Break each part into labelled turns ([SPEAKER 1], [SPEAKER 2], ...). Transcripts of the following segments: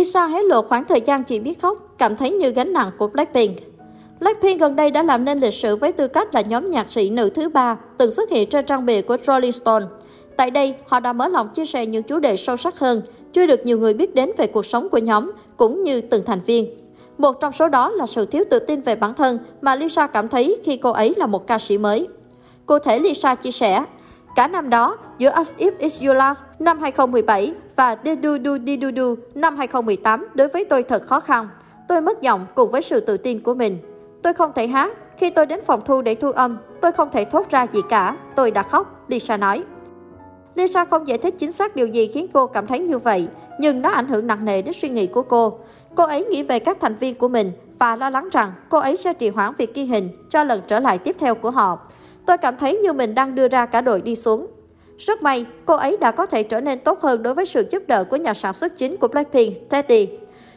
[SPEAKER 1] Lisa hé lộ khoảng thời gian chị biết khóc, cảm thấy như gánh nặng của Blackpink. Blackpink gần đây đã làm nên lịch sử với tư cách là nhóm nhạc sĩ nữ thứ ba từng xuất hiện trên trang bìa của Rolling Stone. Tại đây, họ đã mở lòng chia sẻ những chủ đề sâu sắc hơn, chưa được nhiều người biết đến về cuộc sống của nhóm cũng như từng thành viên. Một trong số đó là sự thiếu tự tin về bản thân mà Lisa cảm thấy khi cô ấy là một ca sĩ mới. Cụ thể Lisa chia sẻ, cả năm đó, giữa As If It's Your Last năm 2017 và Do Do Do Di Do Do năm 2018 đối với tôi thật khó khăn. Tôi mất giọng cùng với sự tự tin của mình. Tôi không thể hát. Khi tôi đến phòng thu để thu âm, tôi không thể thốt ra gì cả. Tôi đã khóc, Lisa nói. Lisa không giải thích chính xác điều gì khiến cô cảm thấy như vậy, nhưng nó ảnh hưởng nặng nề đến suy nghĩ của cô. Cô ấy nghĩ về các thành viên của mình và lo lắng rằng cô ấy sẽ trì hoãn việc ghi hình cho lần trở lại tiếp theo của họ. Tôi cảm thấy như mình đang đưa ra cả đội đi xuống. Rất may, cô ấy đã có thể trở nên tốt hơn đối với sự giúp đỡ của nhà sản xuất chính của Blackpink, Teddy.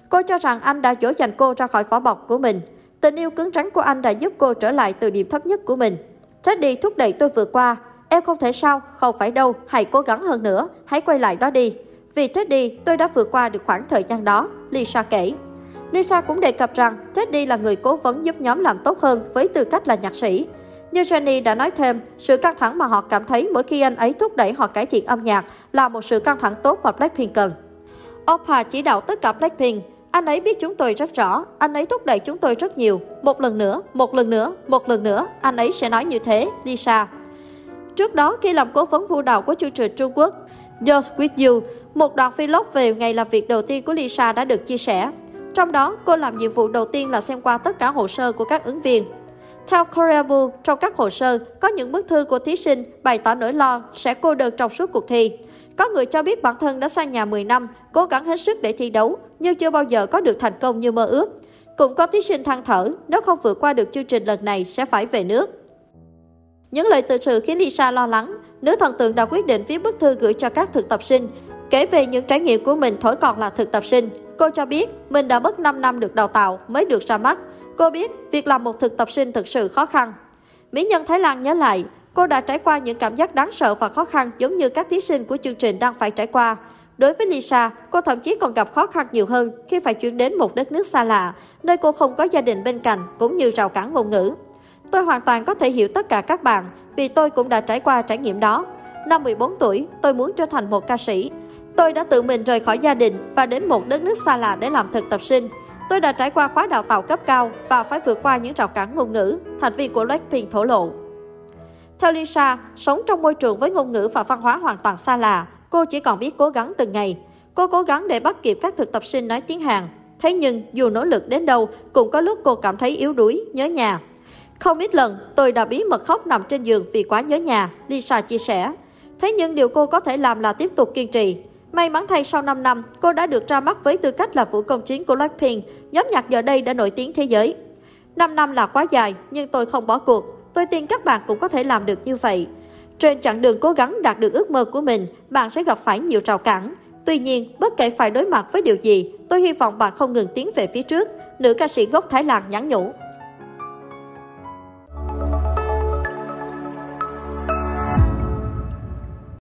[SPEAKER 1] Cô cho rằng anh đã dỗ dành cô ra khỏi vỏ bọc của mình. Tình yêu cứng rắn của anh đã giúp cô trở lại từ điểm thấp nhất của mình. Teddy thúc đẩy tôi vượt qua. Em không thể sao, không phải đâu, hãy cố gắng hơn nữa, hãy quay lại đó đi. Vì Teddy, tôi đã vượt qua được khoảng thời gian đó, Lisa kể. Lisa cũng đề cập rằng Teddy là người cố vấn giúp nhóm làm tốt hơn với tư cách là nhạc sĩ. Như Jenny đã nói thêm, sự căng thẳng mà họ cảm thấy mỗi khi anh ấy thúc đẩy họ cải thiện âm nhạc là một sự căng thẳng tốt mà Blackpink cần. Oppa chỉ đạo tất cả Blackpink. Anh ấy biết chúng tôi rất rõ, anh ấy thúc đẩy chúng tôi rất nhiều. Một lần nữa, một lần nữa, một lần nữa, anh ấy sẽ nói như thế, Lisa. Trước đó, khi làm cố vấn vũ đạo của chương trình Trung Quốc, Just With You, một đoạn vlog về ngày làm việc đầu tiên của Lisa đã được chia sẻ. Trong đó, cô làm nhiệm vụ đầu tiên là xem qua tất cả hồ sơ của các ứng viên. Theo Korea trong các hồ sơ, có những bức thư của thí sinh bày tỏ nỗi lo sẽ cô đơn trong suốt cuộc thi. Có người cho biết bản thân đã xa nhà 10 năm, cố gắng hết sức để thi đấu, nhưng chưa bao giờ có được thành công như mơ ước. Cũng có thí sinh than thở, nếu không vượt qua được chương trình lần này sẽ phải về nước. Những lời tự sự khiến Lisa lo lắng. Nữ thần tượng đã quyết định viết bức thư gửi cho các thực tập sinh, kể về những trải nghiệm của mình thổi còn là thực tập sinh. Cô cho biết mình đã mất 5 năm được đào tạo mới được ra mắt. Cô biết việc làm một thực tập sinh thực sự khó khăn. Mỹ nhân Thái Lan nhớ lại, cô đã trải qua những cảm giác đáng sợ và khó khăn giống như các thí sinh của chương trình đang phải trải qua. Đối với Lisa, cô thậm chí còn gặp khó khăn nhiều hơn khi phải chuyển đến một đất nước xa lạ, nơi cô không có gia đình bên cạnh cũng như rào cản ngôn ngữ. Tôi hoàn toàn có thể hiểu tất cả các bạn vì tôi cũng đã trải qua trải nghiệm đó. Năm 14 tuổi, tôi muốn trở thành một ca sĩ. Tôi đã tự mình rời khỏi gia đình và đến một đất nước xa lạ để làm thực tập sinh. Tôi đã trải qua khóa đào tạo cấp cao và phải vượt qua những rào cản ngôn ngữ, thành viên của Blackpink thổ lộ. Theo Lisa, sống trong môi trường với ngôn ngữ và văn hóa hoàn toàn xa lạ, cô chỉ còn biết cố gắng từng ngày. Cô cố gắng để bắt kịp các thực tập sinh nói tiếng Hàn. Thế nhưng, dù nỗ lực đến đâu, cũng có lúc cô cảm thấy yếu đuối, nhớ nhà. Không ít lần, tôi đã bí mật khóc nằm trên giường vì quá nhớ nhà, Lisa chia sẻ. Thế nhưng điều cô có thể làm là tiếp tục kiên trì. May mắn thay sau 5 năm, cô đã được ra mắt với tư cách là vũ công chính của Blackpink, nhóm nhạc giờ đây đã nổi tiếng thế giới. 5 năm là quá dài, nhưng tôi không bỏ cuộc. Tôi tin các bạn cũng có thể làm được như vậy. Trên chặng đường cố gắng đạt được ước mơ của mình, bạn sẽ gặp phải nhiều rào cản. Tuy nhiên, bất kể phải đối mặt với điều gì, tôi hy vọng bạn không ngừng tiến về phía trước, nữ ca sĩ gốc Thái Lan nhắn nhủ.